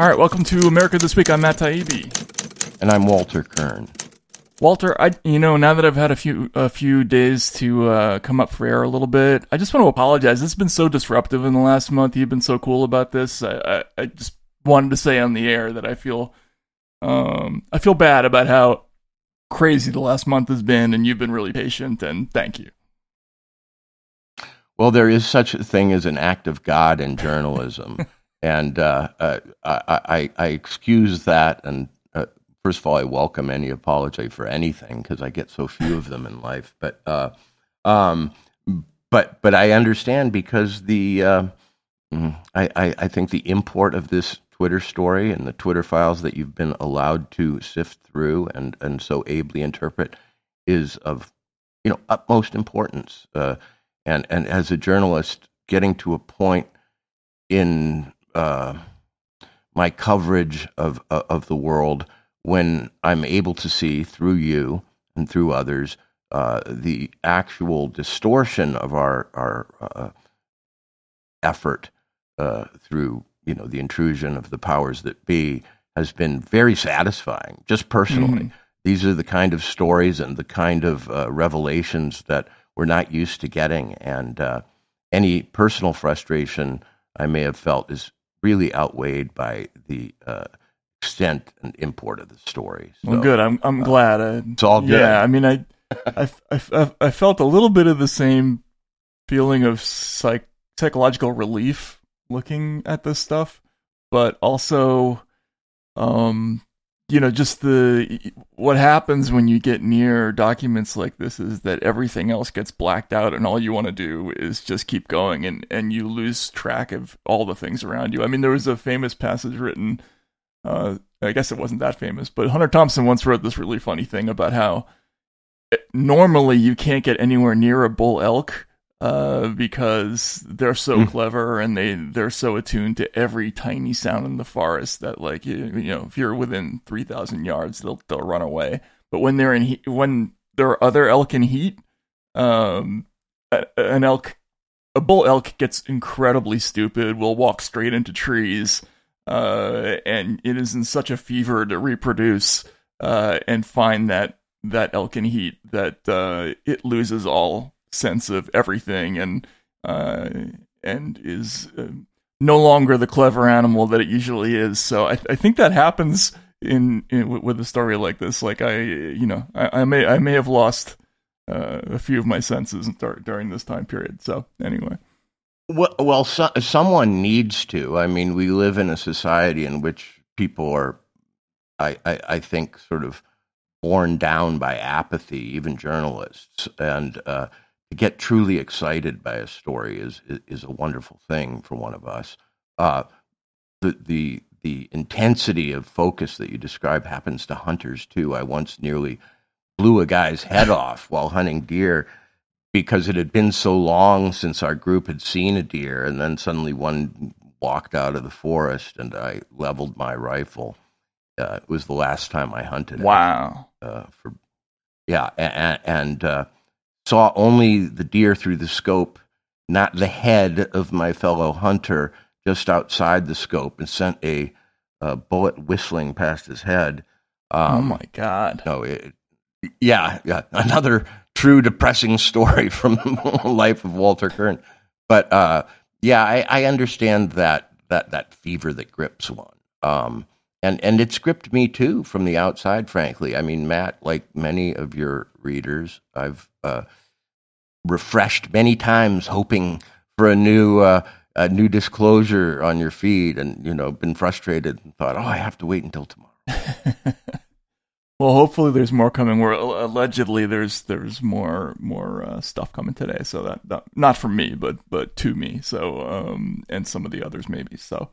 All right, welcome to America This Week. I'm Matt Taibbi. And I'm Walter Kirn. Walter, I you know now that I've had a few a few days to uh, come up for air a little bit, I just want to apologize. It's been so disruptive in the last month. You've been so cool about this. I, I, I just wanted to say on the air that I feel um, I feel bad about how crazy the last month has been, and you've been really patient. And thank you. Well, there is such a thing as an act of God in journalism, and uh, uh, I, I, I excuse that and first of all, I welcome any apology for anything because I get so few of them in life. But uh, um, but but I understand because the uh, mm, I, I, I think the import of this Twitter story and the Twitter files that you've been allowed to sift through and and so ably interpret is of you know utmost importance. Uh, and and as a journalist, getting to a point in uh, my coverage of of the world when I'm able to see through you and through others uh, the actual distortion of our our uh, effort uh, through you know the intrusion of the powers that be has been very satisfying. Just personally, mm. these are the kind of stories and the kind of uh, revelations that we're not used to getting, and uh, any personal frustration I may have felt is really outweighed by the uh, extent and import of the story. So, well, good. I'm I'm uh, glad. I, it's all good. Yeah, I mean, I, I, I, I felt a little bit of the same feeling of psych psychological relief looking at this stuff, but also, um, you know, just the what happens when you get near documents like this is that everything else gets blacked out, and all you want to do is just keep going, and and you lose track of all the things around you. I mean, there was a famous passage written uh, I guess it wasn't that famous, but Hunter Thompson once wrote this really funny thing about how normally you can't get anywhere near a bull elk uh, because they're so mm. clever and they they're so attuned to every tiny sound in the forest that like you, you know if you're within three thousand yards they'll they'll run away. But when they're in heat, when there are other elk in heat, um, an elk, a bull elk gets incredibly stupid. Will walk straight into trees uh, and it is in such a fever to reproduce uh, and find that that elk in heat that uh, it loses all sense of everything and uh, and is uh, no longer the clever animal that it usually is. So I, I think that happens in, in, with a story like this. Like I, you know, I, I may I may have lost uh, a few of my senses during this time period. So anyway. Well, well so, someone needs to. I mean, we live in a society in which people are, I, I, I think, sort of borne down by apathy, even journalists. And uh, to get truly excited by a story is, is, is a wonderful thing for one of us. Uh, the, the, the intensity of focus that you describe happens to hunters too. I once nearly blew a guy's head off while hunting deer because it had been so long since our group had seen a deer, and then suddenly one walked out of the forest, and I leveled my rifle. Uh, it was the last time I hunted. Wow. Uh, for yeah, and, and uh, saw only the deer through the scope, not the head of my fellow hunter just outside the scope, and sent a, a bullet whistling past his head. Um, oh my god! No, it, yeah, yeah, another true depressing story from the life of Walter Kirn. But uh, yeah, I, I, understand that that that fever that grips one. Um, and and it's gripped me too from the outside. Frankly, I mean, Matt, like many of your readers, I've uh, refreshed many times, hoping for a new uh, a new disclosure on your feed, and you know, been frustrated and thought, oh, I have to wait until tomorrow. Well, hopefully there's more coming. Where allegedly there's there's more more uh, stuff coming today. So that, that, not for me, but but to me. So um, and some of the others maybe. So,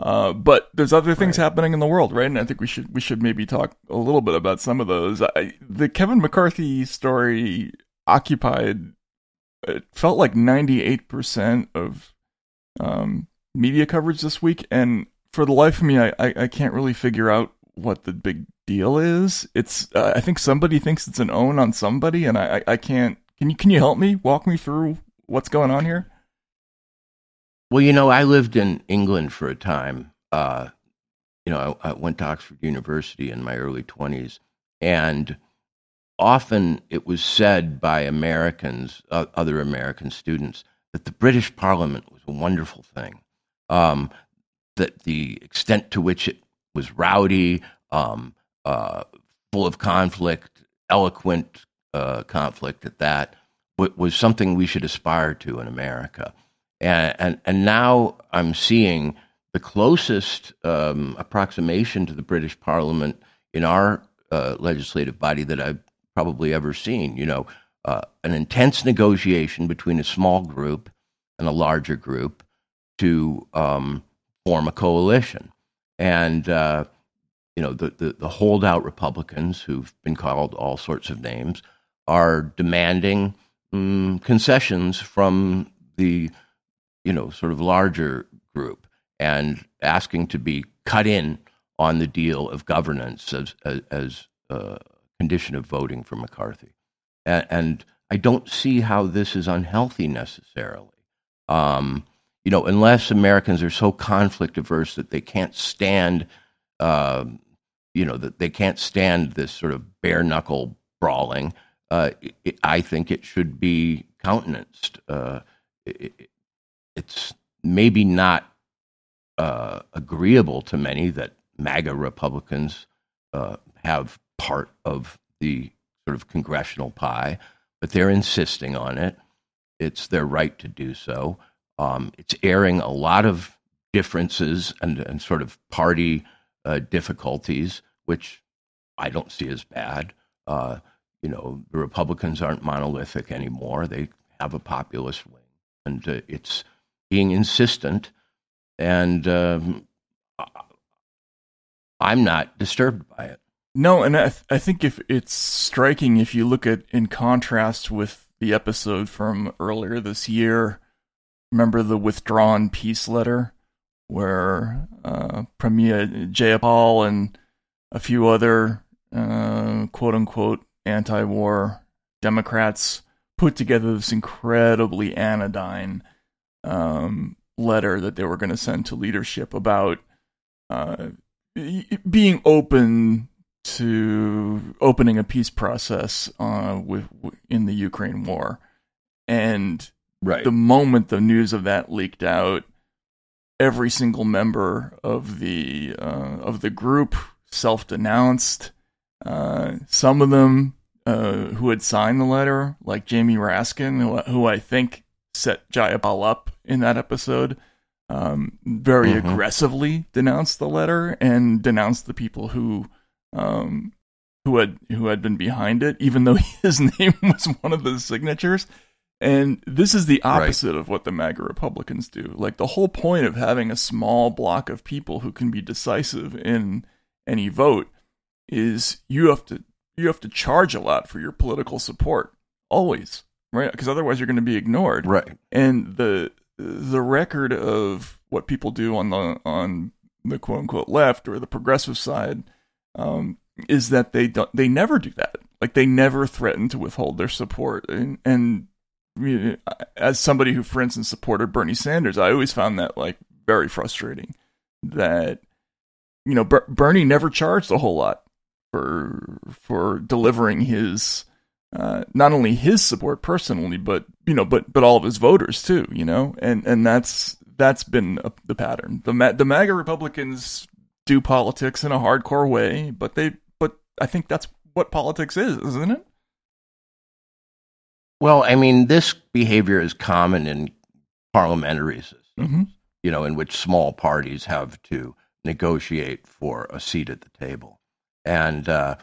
uh, but there's other things right. happening in the world, right? And I think we should we should maybe talk a little bit about some of those. I, the Kevin McCarthy story occupied. It felt like 98 percent of um, media coverage this week, and for the life of me, I, I, I can't really figure out what the big deal is. It's uh, I think somebody thinks it's an own on somebody, and I, I, I can't. Can you can you help me walk me through what's going on here? Well, you know, I lived in England for a time, uh, you know, I, I went to Oxford University in my early 20s, and often it was said by Americans, uh, other American students, that the British Parliament was a wonderful thing. Um, that the extent to which it was rowdy, um, uh, full of conflict, eloquent uh, conflict at that, was something we should aspire to in America. And, and, and now I'm seeing the closest um, approximation to the British Parliament in our uh, legislative body that I've probably ever seen. You know, uh, an intense negotiation between a small group and a larger group to um, form a coalition. And, uh, you know, the, the, the, holdout Republicans, who've been called all sorts of names, are demanding um, concessions from the, you know, sort of larger group and asking to be cut in on the deal of governance as, as, a condition of voting for McCarthy. And, and, I don't see how this is unhealthy necessarily. Um, you know, unless Americans are so conflict averse that they can't stand, uh, you know, that they can't stand this sort of bare knuckle brawling, uh, it, I think it should be countenanced. Uh, it, it's maybe not uh, agreeable to many that MAGA Republicans uh, have part of the sort of congressional pie, but they're insisting on it. It's their right to do so. Um, it's airing a lot of differences and, and sort of party uh, difficulties, which I don't see as bad. Uh, you know, the Republicans aren't monolithic anymore. They have a populist wing, and uh, it's being insistent. And um, I'm not disturbed by it. No, and I, th- I think if it's striking if you look at in contrast with the episode from earlier this year remember the withdrawn peace letter where uh, Pramila Jayapal and a few other uh, quote unquote anti war Democrats put together this incredibly anodyne um, letter that they were going to send to leadership about uh, being open to opening a peace process uh, with, in the Ukraine war. And Right. The moment the news of that leaked out, every single member of the uh, of the group self denounced. Uh, some of them uh, who had signed the letter, like Jamie Raskin, who, who I think set Jayapal up in that episode, um, very mm-hmm. aggressively denounced the letter and denounced the people who um, who had who had been behind it, even though his name was one of the signatures. And this is the opposite right. of what the MAGA Republicans do. Like the whole point of having a small block of people who can be decisive in any vote is you have to you have to charge a lot for your political support always, right? Because otherwise you're going to be ignored. Right. And the the record of what people do on the on the quote unquote left or the progressive side um, is that they don't they never do that. Like they never threaten to withhold their support, and, and as somebody who, for instance, supported Bernie Sanders, I always found that like very frustrating. That you know, Ber- Bernie never charged a whole lot for for delivering his uh, not only his support personally, but you know, but but all of his voters too. You know, and and that's that's been a, the pattern. The Ma- the MAGA Republicans do politics in a hardcore way, but they but I think that's what politics is, isn't it? Well, I mean, this behavior is common in parliamentary systems, mm-hmm. you know, in which small parties have to negotiate for a seat at the table. And uh,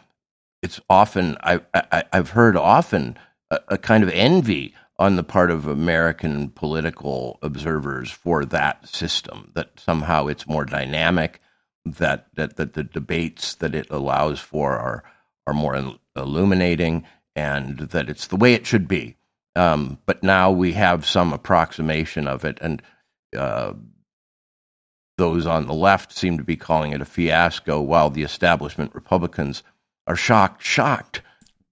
it's often, I, I, have heard often a, a, kind of envy on the part of American political observers for that system, that somehow it's more dynamic, that, that, that the debates that it allows for are, are more illuminating and that it's the way it should be. Um, but now we have some approximation of it, and uh, those on the left seem to be calling it a fiasco, while the establishment Republicans are shocked, shocked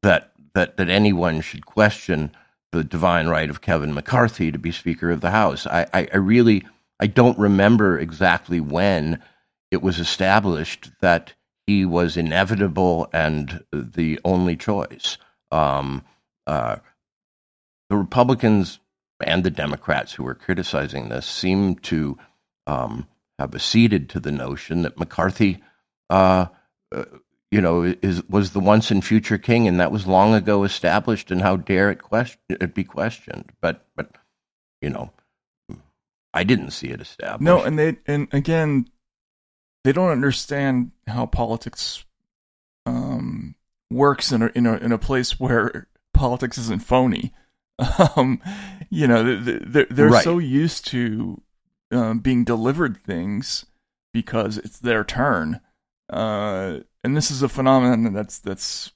that that that anyone should question the divine right of Kevin McCarthy to be Speaker of the House. I, I, I really I don't remember exactly when it was established that he was inevitable and the only choice. Um, uh, the Republicans and the Democrats who were criticizing this seem to um, have acceded to the notion that McCarthy, uh, uh, you know, is was the once and future king, and that was long ago established. And how dare it question it be questioned? But but you know, I didn't see it established. No, and they and again, they don't understand how politics um, works in a, in a in a place where politics isn't phony. Um, you know, they're they're right. so used to um, being delivered things because it's their turn, uh, and this is a phenomenon that's that's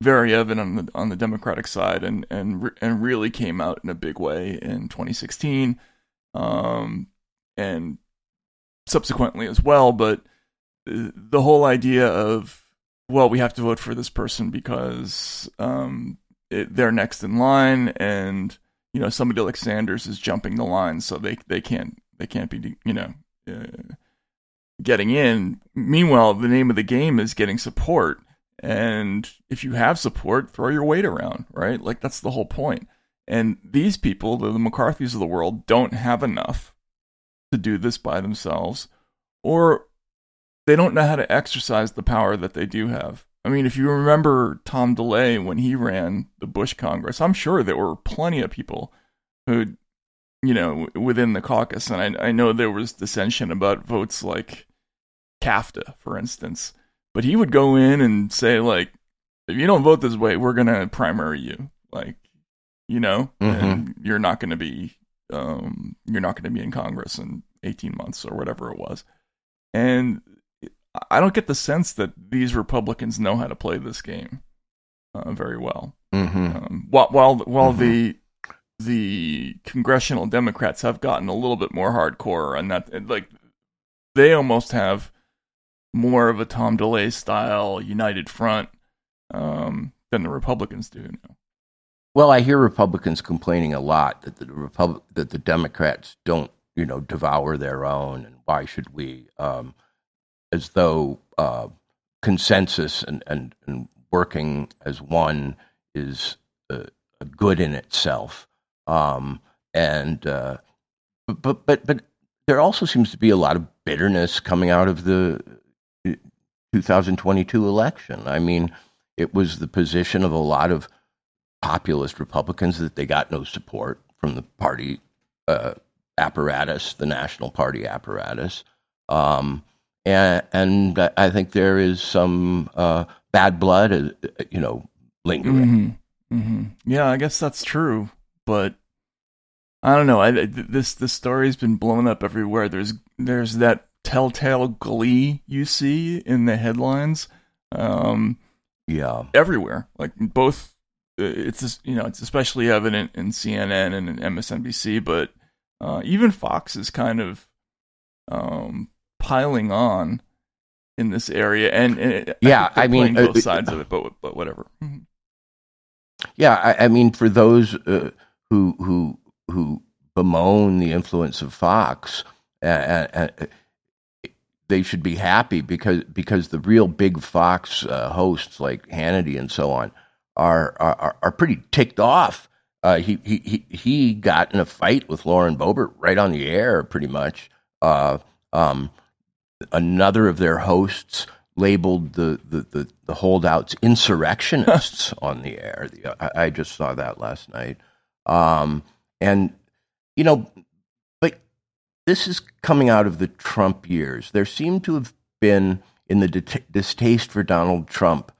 very evident on the on the Democratic side, and and and really came out in a big way in 2016, um, and subsequently as well. But the whole idea of well, we have to vote for this person because um, it, they're next in line, and you know somebody like Sanders is jumping the line, so they they can't they can't be you know uh, getting in. Meanwhile, the name of the game is getting support, and if you have support, throw your weight around, right? Like that's the whole point. And these people, the, the McCarthy's of the world, don't have enough to do this by themselves, or they don't know how to exercise the power that they do have. I mean, if you remember Tom DeLay when he ran the Bush Congress, I'm sure there were plenty of people who, you know, within the caucus, and I, I know there was dissension about votes like CAFTA, for instance, but he would go in and say like, if you don't vote this way, we're gonna primary you, like, you know, mm-hmm. and you're not gonna be, um, you're not gonna be in Congress in 18 months or whatever it was, and I don't get the sense that these Republicans know how to play this game uh, very well. Mm-hmm. Um, while while, while mm-hmm. the the congressional Democrats have gotten a little bit more hardcore and that, like they almost have more of a Tom DeLay style united front um, than the Republicans do now. Well, I hear Republicans complaining a lot that the Repub- that the Democrats don't, you know, devour their own, and why should we? Um, as though uh, consensus and, and, and, working as one is uh, a good in itself. Um, and uh, but but but there also seems to be a lot of bitterness coming out of the 2022 election. I mean, it was the position of a lot of populist Republicans that they got no support from the party uh, apparatus, the National Party apparatus. Um, and, and I think there is some uh, bad blood, uh, you know, lingering. Mm-hmm. Mm-hmm. Yeah, I guess that's true, but I don't know. I, this this story's been blown up everywhere. There's there's that telltale glee you see in the headlines. Um, yeah, everywhere. Like both, uh, it's you know it's especially evident in CNN and in MSNBC, but uh, even Fox is kind of um, piling on in this area, and, and yeah, I, I mean both uh, sides of it, but but whatever. Mm-hmm. Yeah, I, I, mean, for those uh, who who who bemoan the influence of Fox, uh, uh, they should be happy because because the real big Fox uh, hosts like Hannity and so on are are, are pretty ticked off. Uh, he he he got in a fight with Lauren Boebert right on the air, pretty much. Uh, um, another of their hosts labeled the, the, the, the holdouts insurrectionists on the air. I, I, just saw that last night. Um, and, you know, this is coming out of the Trump years. There seemed to have been, in the distaste for Donald Trump,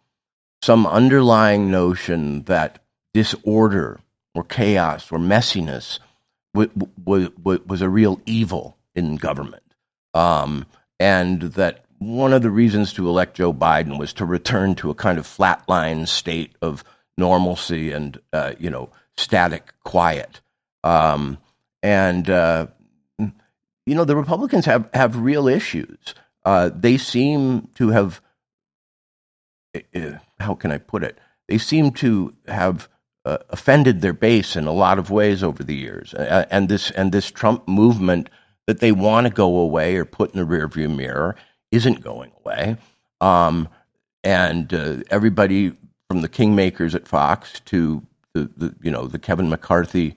some underlying notion that disorder or chaos or messiness w- w- w- was a real evil in government. Um, and that one of the reasons to elect Joe Biden was to return to a kind of flatline state of normalcy and uh, you know static quiet. Um, and uh, you know the Republicans have have real issues. Uh, they seem to have uh, uh, how can I put it? They seem to have uh, offended their base in a lot of ways over the years, and this and this Trump movement that they want to go away or put in the rearview mirror isn't going away. Um, and uh, everybody from the kingmakers at Fox to the, the you know the Kevin McCarthy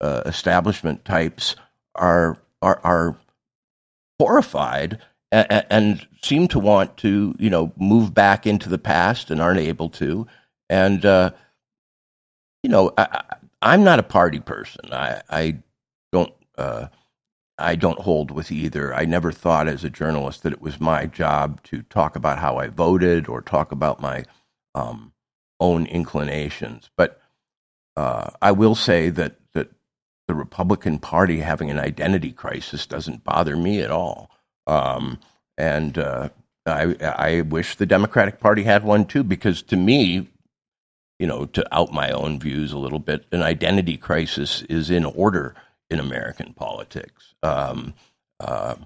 uh, establishment types are are, are horrified and, and, seem to want to you know move back into the past and aren't able to. And uh, you know I, am not a party person. I, I don't. Uh, I don't hold with either. I never thought as a journalist that it was my job to talk about how I voted or talk about my um, own inclinations. But uh, I will say that that the Republican Party having an identity crisis doesn't bother me at all. Um, and uh, I, I wish the Democratic Party had one too, because to me, you know, to out my own views a little bit, an identity crisis is in order in American politics. Um, uh,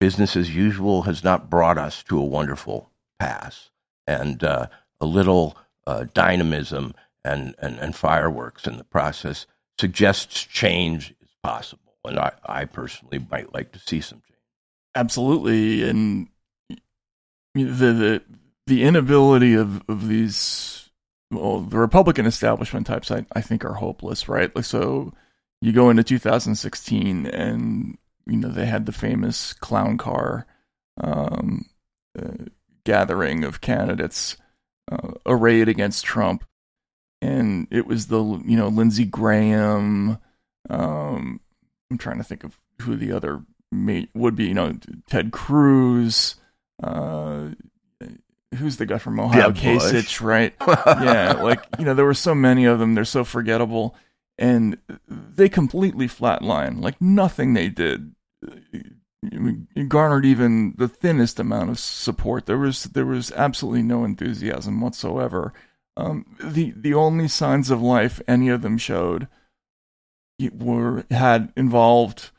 business as usual has not brought us to a wonderful pass, and uh, a little uh, dynamism and, and, and fireworks in the process suggests change is possible. And I, I personally might like to see some change. Absolutely, and the the the inability of of these well, the Republican establishment types, I, I think, are hopeless, right? Like, so you go into 2016 and you know they had the famous clown car um, uh, gathering of candidates uh, arrayed against Trump, and it was the you know Lindsey Graham. Um, I'm trying to think of who the other mate would be. You know, Ted Cruz. Uh, who's the guy from Ohio? Kasich, right? yeah, like you know, there were so many of them. They're so forgettable and they completely flatline. Like nothing they did garnered even the thinnest amount of support. There was there was absolutely no enthusiasm whatsoever. Um, the the only signs of life any of them showed were had involved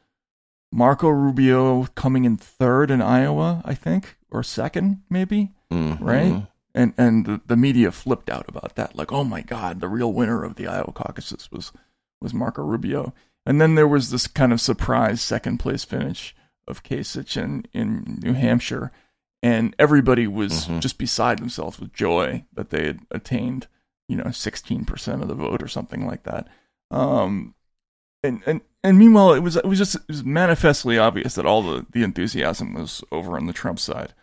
Marco Rubio coming in third in Iowa, I think, or second maybe, mm-hmm. right? And and the, the media flipped out about that, like, oh my God, the real winner of the Iowa caucuses was was Marco Rubio. And then there was this kind of surprise second place finish of Kasich in, in New Hampshire. And everybody was mm-hmm. just beside themselves with joy that they had attained, you know, 16% of the vote or something like that. Um, and, and, and meanwhile, it was, it was just it was manifestly obvious that all the, the enthusiasm was over on the Trump side.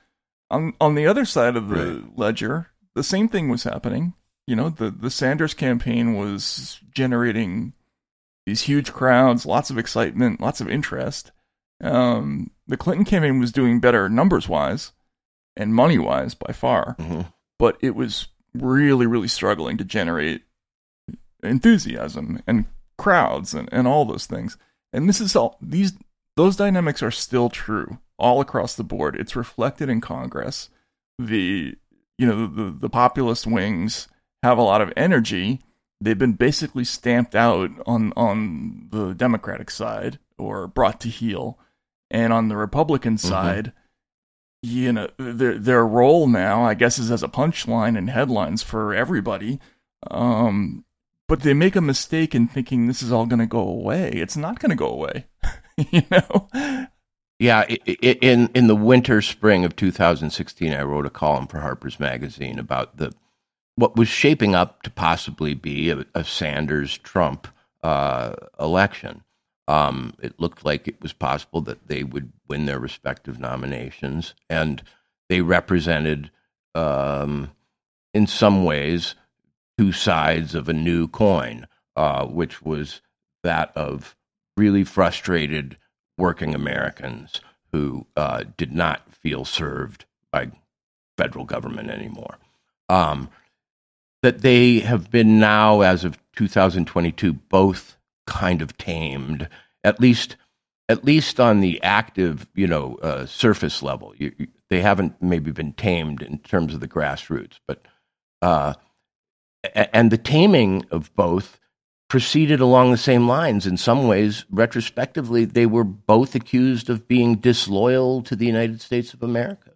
On, on the other side of the right. ledger, the same thing was happening. You know, the, the Sanders campaign was generating these huge crowds, lots of excitement, lots of interest. Um, the Clinton campaign was doing better numbers wise and money wise by far, mm-hmm. but it was really, really struggling to generate enthusiasm and crowds and, and all those things. And this is all these those dynamics are still true all across the board. It's reflected in Congress. The you know the the populist wings have a lot of energy they've been basically stamped out on on the Democratic side or brought to heel, and on the Republican mm-hmm. You know their their role now, I guess, is as a punchline and headlines for everybody. Um, but they make a mistake in thinking this is all going to go away. It's not going to go away, you know. Yeah, in in the winter spring of 2016, I wrote a column for Harper's Magazine about the what was shaping up to possibly be a, a Sanders Trump uh, election. Um, it looked like it was possible that they would win their respective nominations, and they represented, um, in some ways, two sides of a new coin, uh, which was that of really frustrated working Americans who uh, did not feel served by federal government anymore. Um, that they have been now, as of 2022, both kind of tamed, at least at least on the active, you know, uh, surface level. You, you, they haven't maybe been tamed in terms of the grassroots, but uh, and the taming of both proceeded along the same lines. In some ways, retrospectively, they were both accused of being disloyal to the United States of America.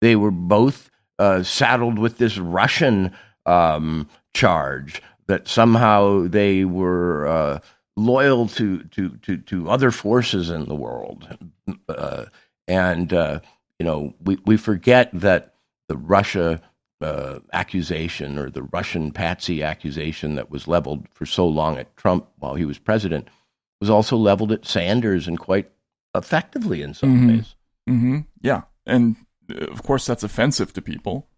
They were both uh, saddled with this Russian um, charge that somehow they were uh, loyal to, to, to, to other forces in the world. Uh, and uh, you know, we, we forget that the Russia uh, accusation or the Russian patsy accusation that was leveled for so long at Trump while he was president was also leveled at Sanders and quite effectively in some Mhm. ways. hmm Yeah, and uh, of course that's offensive to people.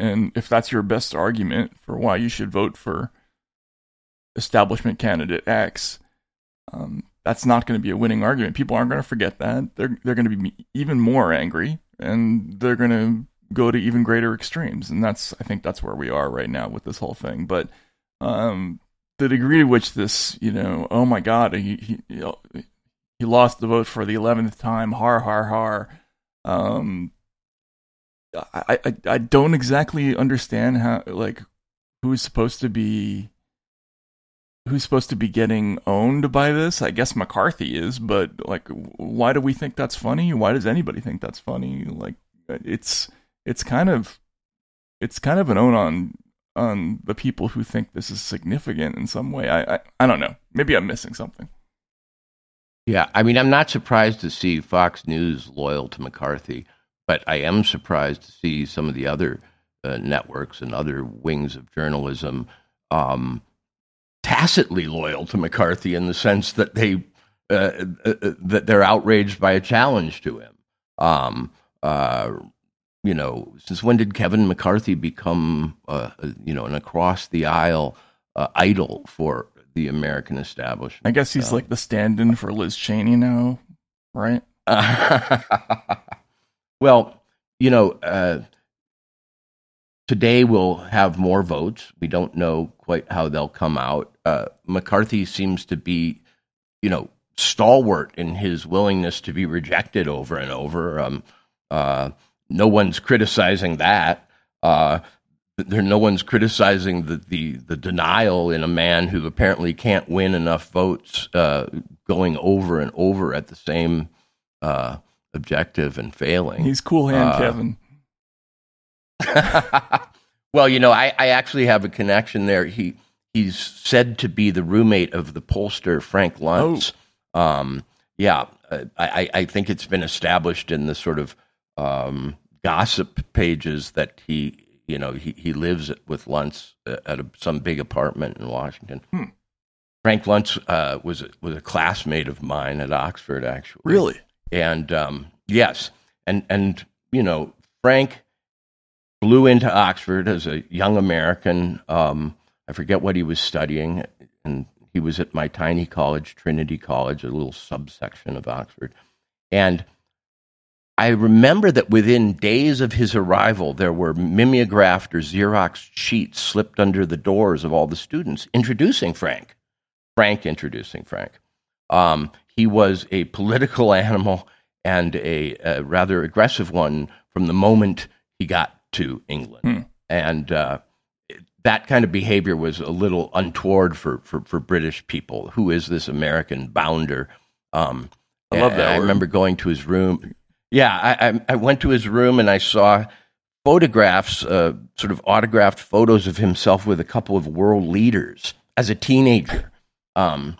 And if that's your best argument for why you should vote for establishment candidate X, um, that's not going to be a winning argument. People aren't going to forget that. They're they're going to be even more angry, and they're going to go to even greater extremes. And that's I think that's where we are right now with this whole thing. But um, the degree to which this, you know, oh my God, he he, he lost the vote for the eleventh time. Har har har. Um, I, I I don't exactly understand how like who's supposed to be who's supposed to be getting owned by this. I guess McCarthy is, but like, why do we think that's funny? Why does anybody think that's funny? Like, it's it's kind of it's kind of an own on on the people who think this is significant in some way. I I, I don't know. Maybe I'm missing something. Yeah, I mean, I'm not surprised to see Fox News loyal to McCarthy, but I am surprised to see some of the other uh, networks and other wings of journalism um, tacitly loyal to McCarthy in the sense that they uh, uh, uh, that they're outraged by a challenge to him. Um, uh, you know, since when did Kevin McCarthy become, uh, uh, you know, an across the aisle uh, idol for the American establishment? I guess he's like the stand-in for Liz Cheney now, right? well, you know, uh, today we'll have more votes. We don't know quite how they'll come out. Uh, McCarthy seems to be, you know, stalwart in his willingness to be rejected over and over. Um, uh, no one's criticizing that. Uh, there, no one's criticizing the, the, the denial in a man who apparently can't win enough votes uh, going over and over at the same uh, objective and failing. He's cool hand Uh, Kevin. well, you know, I, I actually have a connection there. He he's said to be the roommate of the pollster Frank Luntz. Um, yeah, uh, I, I think it's been established in the sort of um, gossip pages that he, you know, he, he lives with Luntz at a, some big apartment in Washington. Hmm. Frank Luntz uh, was a, was a classmate of mine at Oxford, actually. Really? And um, yes, and and you know, Frank flew into Oxford as a young American. Um, I forget what he was studying, and he was at my tiny college, Trinity College, a little subsection of Oxford. And I remember that within days of his arrival, there were mimeographed or Xerox sheets slipped under the doors of all the students introducing Frank. Frank introducing Frank. Um, he was a political animal and a, a rather aggressive one from the moment he got to England. Hmm. And uh, that kind of behavior was a little untoward for, for, for British people. Who is this American bounder? Um, I love that I word. remember going to his room. Yeah, I, I, I went to his room and I saw photographs, uh, sort of autographed photos of himself with a couple of world leaders as a teenager. Um,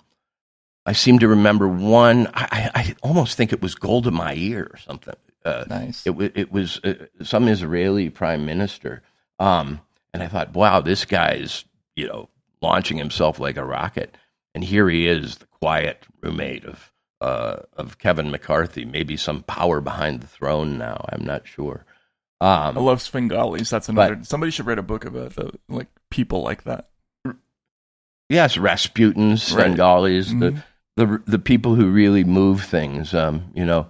I seem to remember one. I, I almost think it was Golda Meir or something. Uh, Nice. it, wa it was uh, some Israeli prime minister. Um, and I thought, wow, this guy's, you know, launching himself like a rocket. And here he is, the quiet roommate of, uh, of Kevin McCarthy, maybe some power behind the throne now. I'm not sure. Um, I love Svengalis. That's another. somebody should write a book about the, like people like that. yes, Rasputins, Right. Svengalis, Mhm. the, the, the people who really move things, um, you know.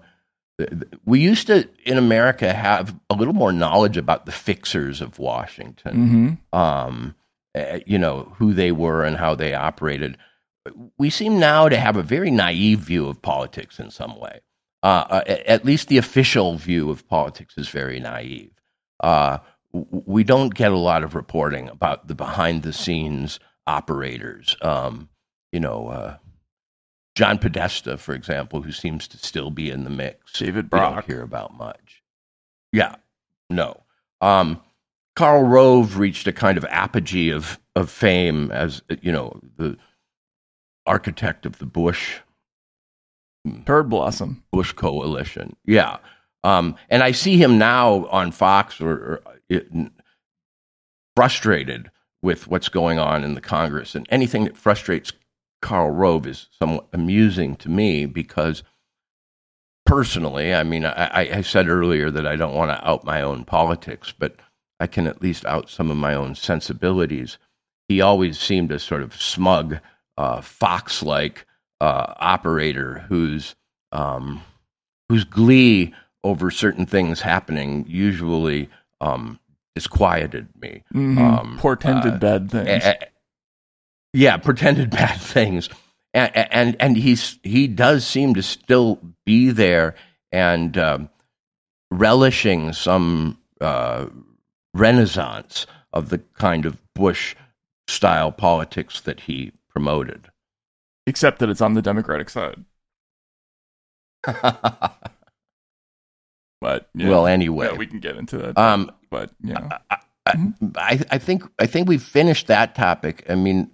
We used to, in America, have a little more knowledge about the fixers of Washington. hmm um, uh, you know, who they were and how they operated. We seem now to have a very naive view of politics in some way. Uh, at least the official view of politics is very naive. Uh, we don't get a lot of reporting about the behind the scenes operators. Um, you know, uh, John Podesta, for example, who seems to still be in the mix. David Brock. We don't hear about much. Yeah, no. Um, Karl Rove reached a kind of apogee of of fame as you know the architect of the Bush Turd Blossom. Bush coalition. Yeah. Um, and I see him now on Fox or, or it, frustrated with what's going on in the Congress. And anything that frustrates Karl Rove is somewhat amusing to me because personally, I mean, I, I said earlier that I don't want to out my own politics, but I can at least out some of my own sensibilities. He always seemed a sort of smug, uh, fox like uh, operator whose, um, whose glee over certain things happening usually um, disquieted me. Mm-hmm. Um, Portended uh, bad things. Yeah, pretended bad things. And, and and he's he does seem to still be there and um, relishing some uh, renaissance of the kind of Bush style politics that he promoted. Except that it's on the Democratic side. But yeah, well, anyway, yeah, we can get into that. Um, but yeah, I, I, mm-hmm. I, I, think I think we've finished that topic. I mean,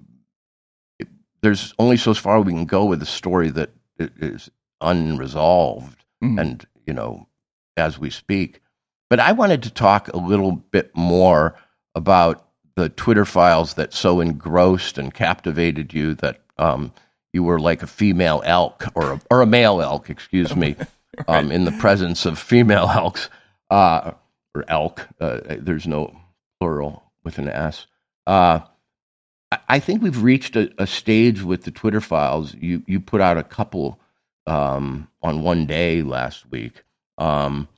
there's only so far we can go with a story that is unresolved, mm-hmm. and you know, as we speak. But I wanted to talk a little bit more about the Twitter files that so engrossed and captivated you that um, you were like a female elk or a, or a male elk, excuse me, um, in the presence of female elks uh, or elk. Uh, there's no plural with an S. Uh, I think we've reached a, a, stage with the Twitter files. You you put out a couple um, on one day last week um,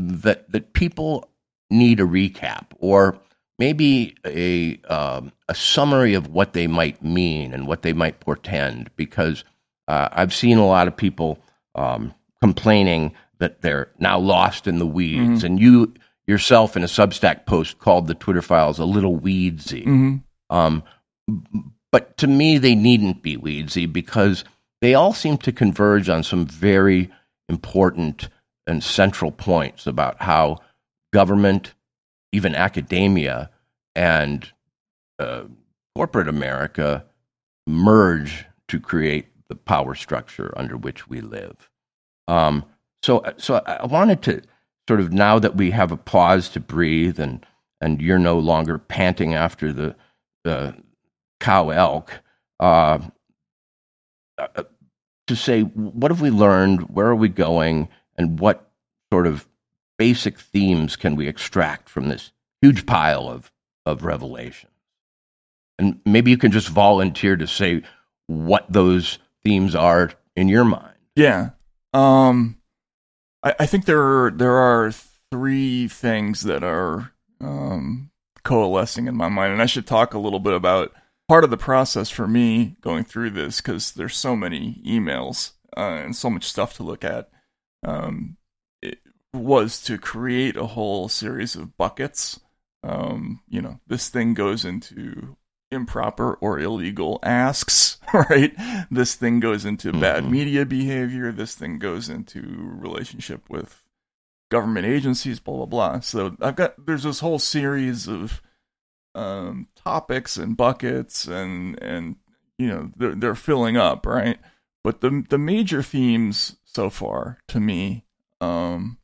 that that people need a recap or maybe a um, a summary of what they might mean and what they might portend because uh, I've seen a lot of people um, complaining that they're now lost in the weeds. Mm-hmm. And you yourself in a Substack post called the Twitter files a little weedsy. Mm-hmm. Um, but to me, they needn't be weedsy because they all seem to converge on some very important and central points about how government, even academia, and uh, corporate America merge to create the power structure under which we live. Um, so, so I wanted to sort of now that we have a pause to breathe and and you're no longer panting after the the cow elk, uh, uh, to say what have we learned, where are we going, and what sort of basic themes can we extract from this huge pile of of revelation? And maybe you can just volunteer to say what those themes are in your mind. Yeah. Um, I, I think there are, there are three things that are um, coalescing in my mind, and I should talk a little bit about part of the process for me going through this because there's so many emails uh, and so much stuff to look at. Um, it was to create a whole series of buckets. Um, you know, this thing goes into improper or illegal asks, right? This thing goes into mm-hmm. bad media behavior. This thing goes into relationship with government agencies, blah, blah, blah. So I've got, there's this whole series of um, topics and buckets and, and, you know, they're, they're filling up, right? But the, the major themes so far to me, um,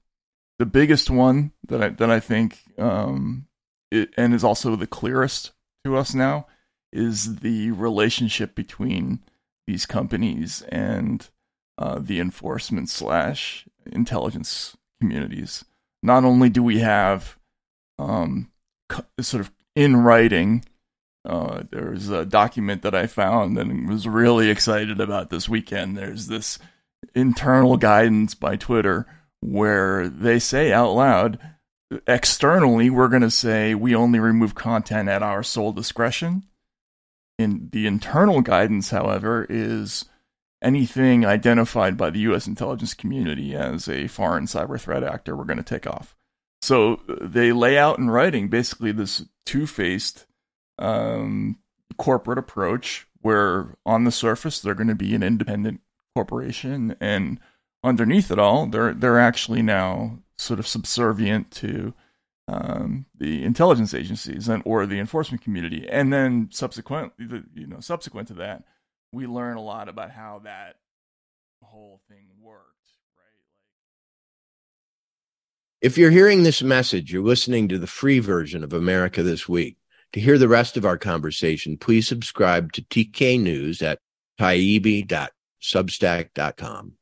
the biggest one that I, that I think, um, it, and is also the clearest to us now is the relationship between these companies and uh, the enforcement slash intelligence communities. Not only do we have um, sort of in writing, uh, there's a document that I found and was really excited about this weekend. There's this internal guidance by Twitter where they say out loud, externally, we're going to say we only remove content at our sole discretion in the internal guidance, however, is anything identified by the U.S. intelligence community as a foreign cyber threat actor, we're going to take off. So they lay out in writing basically this two faced um, corporate approach where on the surface they're going to be an independent corporation and underneath it all they're they're actually now sort of subservient to um, the intelligence agencies and or the enforcement community, and then subsequently, you know, subsequent to that, we learn a lot about how that whole thing worked. If you're hearing this message, you're listening to the free version of America This Week. To hear the rest of our conversation, please subscribe to TK News at taibbi.substack.com.